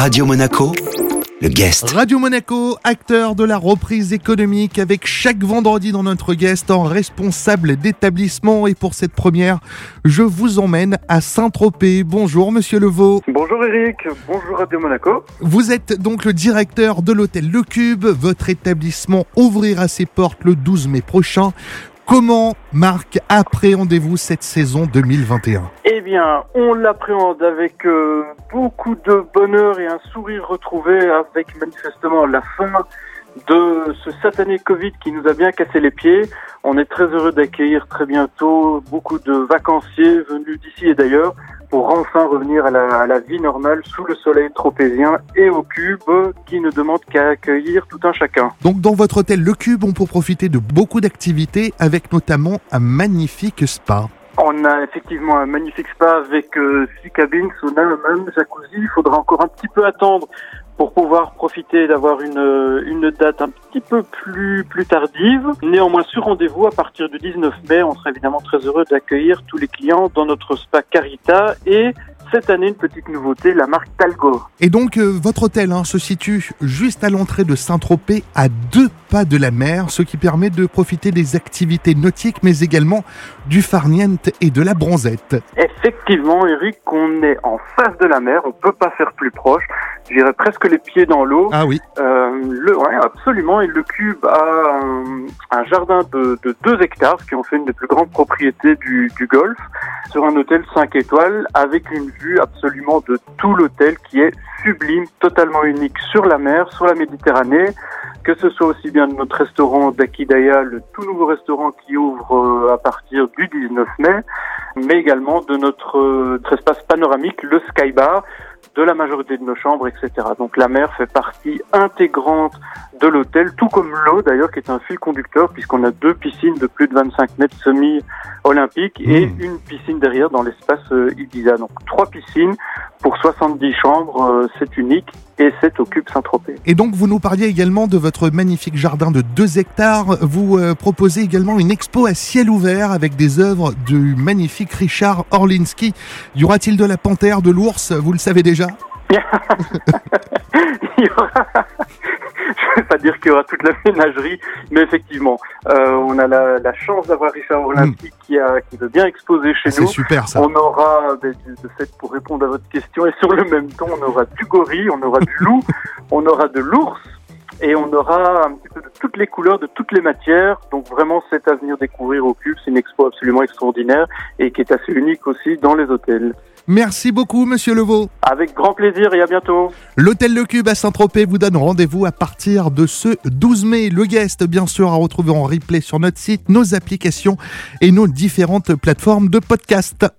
Radio Monaco, le guest. Radio Monaco, acteur de la reprise économique avec chaque vendredi dans notre guest en responsable d'établissement. Et pour cette première, je vous emmène à Saint-Tropez. Bonjour Monsieur Levaux. Bonjour Eric, bonjour Radio Monaco. Vous êtes donc le directeur de l'hôtel Le Cube. Votre établissement ouvrira ses portes le 12 mai prochain. Comment, Marc, appréhendez-vous cette saison 2021 Eh bien, on l'appréhende avec euh, beaucoup de bonheur et un sourire retrouvé avec manifestement la fin de ce satané Covid qui nous a bien cassé les pieds. On est très heureux d'accueillir très bientôt beaucoup de vacanciers venus d'ici et d'ailleurs pour enfin revenir à la, à la, vie normale sous le soleil tropézien et au cube qui ne demande qu'à accueillir tout un chacun. Donc dans votre hôtel Le Cube, on peut profiter de beaucoup d'activités avec notamment un magnifique spa. On a effectivement un magnifique spa avec euh, six cabines, sauna, même jacuzzi. Il faudra encore un petit peu attendre pour pouvoir profiter d'avoir une, une date un petit peu plus, plus tardive. Néanmoins, sur rendez-vous, à partir du 19 mai, on sera évidemment très heureux d'accueillir tous les clients dans notre spa Carita et cette année, une petite nouveauté, la marque Talgo. Et donc, euh, votre hôtel hein, se situe juste à l'entrée de Saint-Tropez, à deux pas de la mer, ce qui permet de profiter des activités nautiques, mais également du farniente et de la bronzette. Effectivement, Eric, on est en face de la mer, on peut pas faire plus proche. J'irais presque les pieds dans l'eau. Ah oui. Euh, le, ouais, absolument. Et le cube a un, un jardin de, de 2 hectares, qui en fait une des plus grandes propriétés du, du golfe, sur un hôtel 5 étoiles, avec une vue absolument de tout l'hôtel qui est sublime, totalement unique sur la mer, sur la Méditerranée, que ce soit aussi bien de notre restaurant d'Akidaya, le tout nouveau restaurant qui ouvre à partir du 19 mai, mais également de notre, notre espace panoramique, le Sky Bar, de la majorité de nos chambres, etc. Donc la mer fait partie intégrante de l'hôtel, tout comme l'eau d'ailleurs, qui est un fil conducteur, puisqu'on a deux piscines de plus de 25 mètres semi-olympiques et Mmh. une piscine derrière dans l'espace euh, Ibiza. Donc trois piscines pour 70 chambres, euh, c'est unique et c'est au Cube Saint-Tropez. Et donc, vous nous parliez également de votre magnifique jardin de 2 hectares. Vous euh, proposez également une expo à ciel ouvert avec des œuvres du magnifique Richard Orlinski. Y aura-t-il de la panthère, de l'ours? Vous le savez déjà? Il y aura... Je ne vais pas dire qu'il y aura toute la ménagerie, mais effectivement, euh, on a la, la chance d'avoir Richard Orlinski qui, a, qui veut bien exposer chez C'est nous. super ça. On aura, de de fait, pour répondre à votre question, et sur le même ton, on aura du gorille, on aura du loup, on aura de l'ours, et on aura un petit peu de toutes les couleurs, de toutes les matières. Donc vraiment, c'est à venir découvrir au Cube. C'est une expo absolument extraordinaire et qui est assez unique aussi dans les hôtels. Merci beaucoup, monsieur Levaux. Avec grand plaisir et à bientôt. L'hôtel Le Cube à Saint-Tropez vous donne rendez-vous à partir de ce 12 mai. Le guest, bien sûr, à retrouver en replay sur notre site, nos applications et nos différentes plateformes de podcast.